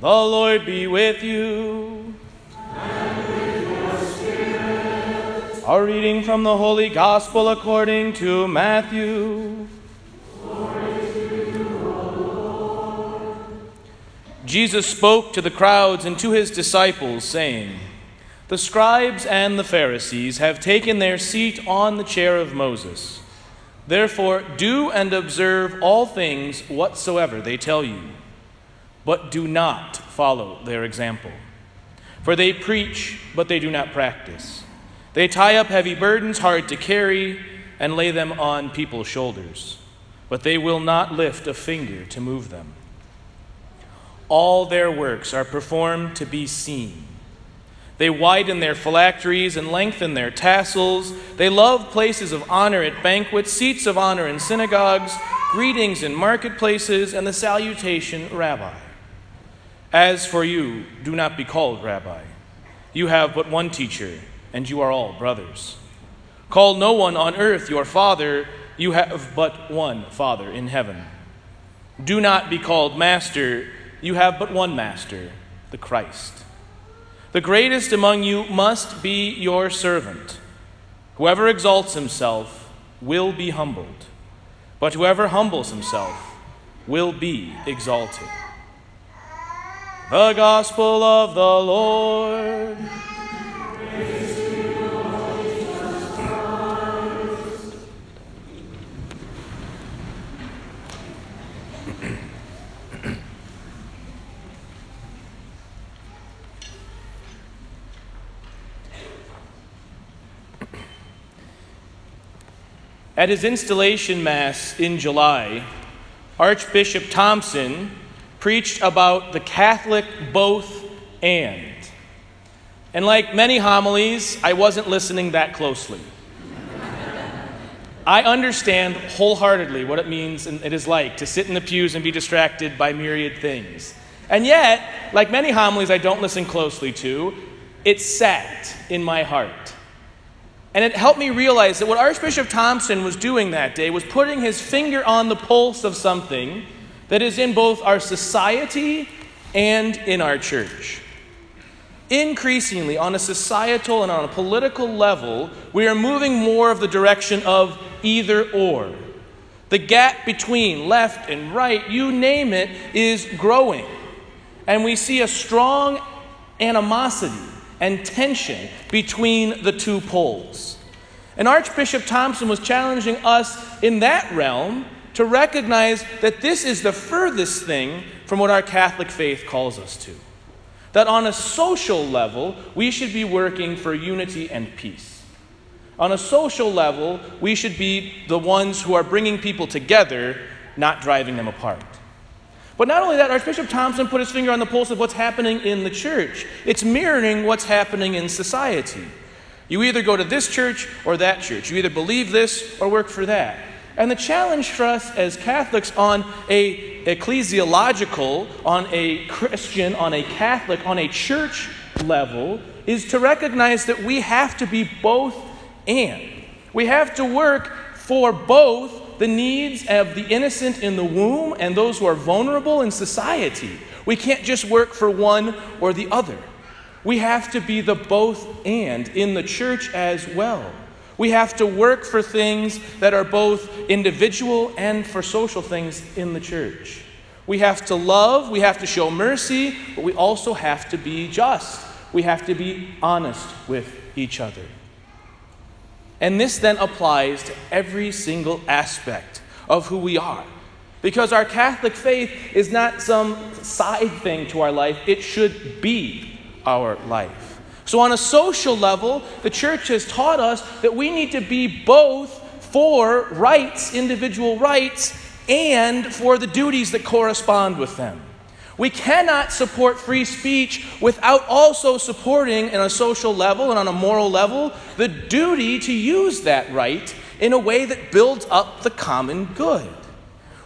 The Lord be with you. A reading from the Holy Gospel according to Matthew. Jesus spoke to the crowds and to his disciples, saying, The scribes and the Pharisees have taken their seat on the chair of Moses. Therefore, do and observe all things whatsoever they tell you, but do not follow their example. For they preach, but they do not practice. They tie up heavy burdens hard to carry and lay them on people's shoulders, but they will not lift a finger to move them. All their works are performed to be seen. They widen their phylacteries and lengthen their tassels. They love places of honor at banquets, seats of honor in synagogues, greetings in marketplaces, and the salutation, Rabbi. As for you, do not be called Rabbi. You have but one teacher, and you are all brothers. Call no one on earth your father, you have but one Father in heaven. Do not be called Master you have but one master, the Christ. The greatest among you must be your servant. Whoever exalts himself will be humbled, but whoever humbles himself will be exalted. The Gospel of the Lord. At his installation mass in July, Archbishop Thompson preached about the Catholic both and. And like many homilies, I wasn't listening that closely. I understand wholeheartedly what it means and it is like to sit in the pews and be distracted by myriad things. And yet, like many homilies I don't listen closely to, it sat in my heart. And it helped me realize that what Archbishop Thompson was doing that day was putting his finger on the pulse of something that is in both our society and in our church. Increasingly, on a societal and on a political level, we are moving more of the direction of either or. The gap between left and right, you name it, is growing. And we see a strong animosity and tension between the two poles. And Archbishop Thompson was challenging us in that realm to recognize that this is the furthest thing from what our Catholic faith calls us to. That on a social level, we should be working for unity and peace. On a social level, we should be the ones who are bringing people together, not driving them apart. But not only that, Archbishop Thompson put his finger on the pulse of what's happening in the church. It's mirroring what's happening in society. You either go to this church or that church. You either believe this or work for that. And the challenge for us as Catholics on a ecclesiological, on a Christian, on a Catholic, on a church level is to recognize that we have to be both and. We have to work for both the needs of the innocent in the womb and those who are vulnerable in society. We can't just work for one or the other. We have to be the both and in the church as well. We have to work for things that are both individual and for social things in the church. We have to love, we have to show mercy, but we also have to be just. We have to be honest with each other. And this then applies to every single aspect of who we are. Because our Catholic faith is not some side thing to our life, it should be our life. So, on a social level, the church has taught us that we need to be both for rights, individual rights, and for the duties that correspond with them. We cannot support free speech without also supporting, on a social level and on a moral level, the duty to use that right in a way that builds up the common good.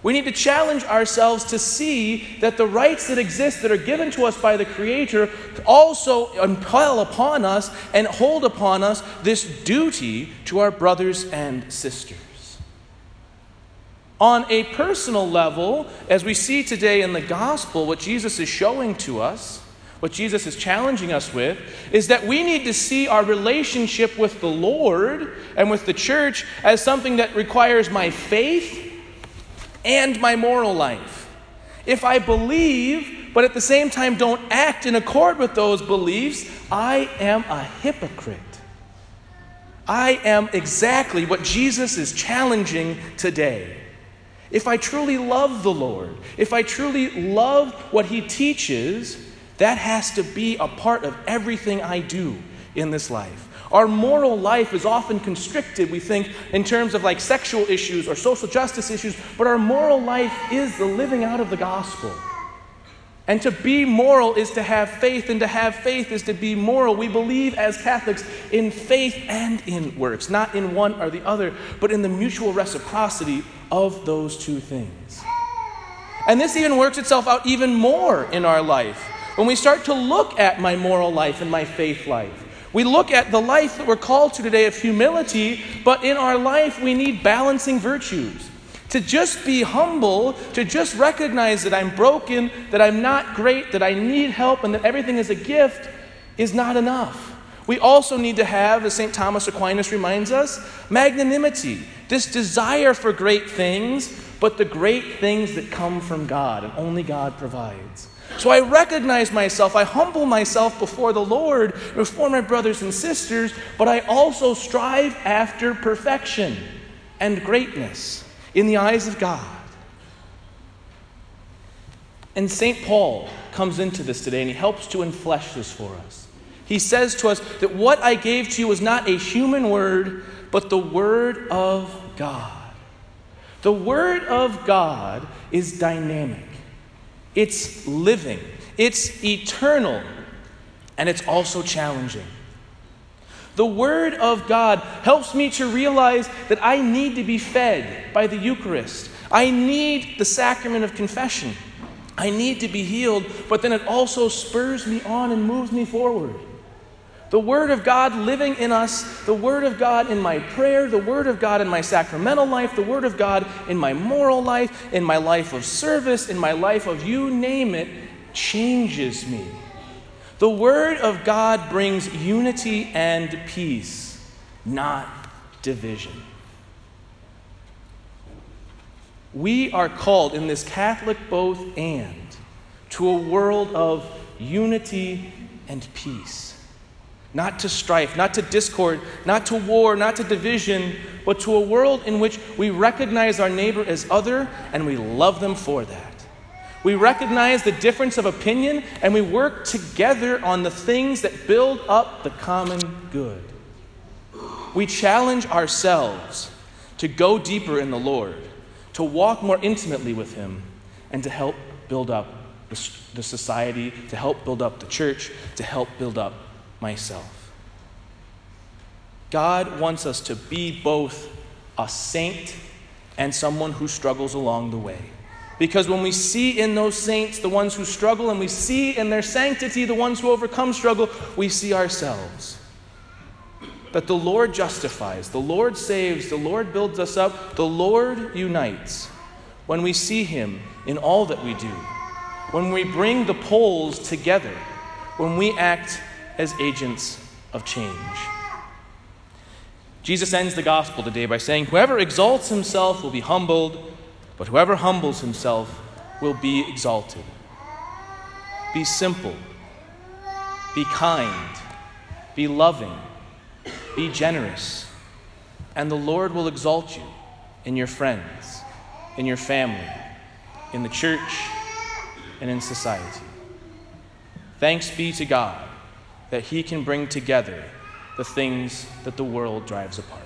We need to challenge ourselves to see that the rights that exist that are given to us by the Creator also impel upon us and hold upon us this duty to our brothers and sisters. On a personal level, as we see today in the gospel, what Jesus is showing to us, what Jesus is challenging us with, is that we need to see our relationship with the Lord and with the church as something that requires my faith and my moral life. If I believe, but at the same time don't act in accord with those beliefs, I am a hypocrite. I am exactly what Jesus is challenging today. If I truly love the Lord, if I truly love what He teaches, that has to be a part of everything I do in this life. Our moral life is often constricted, we think, in terms of like sexual issues or social justice issues, but our moral life is the living out of the gospel. And to be moral is to have faith, and to have faith is to be moral. We believe as Catholics in faith and in works, not in one or the other, but in the mutual reciprocity of those two things. And this even works itself out even more in our life when we start to look at my moral life and my faith life. We look at the life that we're called to today of humility, but in our life we need balancing virtues. To just be humble, to just recognize that I'm broken, that I'm not great, that I need help, and that everything is a gift is not enough. We also need to have, as St. Thomas Aquinas reminds us, magnanimity, this desire for great things, but the great things that come from God and only God provides. So I recognize myself, I humble myself before the Lord, before my brothers and sisters, but I also strive after perfection and greatness in the eyes of God. And St. Paul comes into this today and he helps to enflesh this for us. He says to us that what I gave to you was not a human word, but the word of God. The word of God is dynamic, it's living, it's eternal, and it's also challenging. The Word of God helps me to realize that I need to be fed by the Eucharist. I need the sacrament of confession. I need to be healed, but then it also spurs me on and moves me forward. The Word of God living in us, the Word of God in my prayer, the Word of God in my sacramental life, the Word of God in my moral life, in my life of service, in my life of you name it, changes me. The Word of God brings unity and peace, not division. We are called in this Catholic both and to a world of unity and peace. Not to strife, not to discord, not to war, not to division, but to a world in which we recognize our neighbor as other and we love them for that. We recognize the difference of opinion and we work together on the things that build up the common good. We challenge ourselves to go deeper in the Lord, to walk more intimately with Him, and to help build up the, society, to help build up the church, to help build up myself. God wants us to be both a saint and someone who struggles along the way. Because when we see in those saints the ones who struggle, and we see in their sanctity the ones who overcome struggle, we see ourselves. That the Lord justifies, the Lord saves, the Lord builds us up, the Lord unites. When we see Him in all that we do, when we bring the poles together, when we act as agents of change. Jesus ends the gospel today by saying, Whoever exalts himself will be humbled but whoever humbles himself will be exalted. Be simple. Be kind. Be loving. Be generous. And the Lord will exalt you in your friends, in your family, in the church, and in society. Thanks be to God that He can bring together the things that the world drives apart.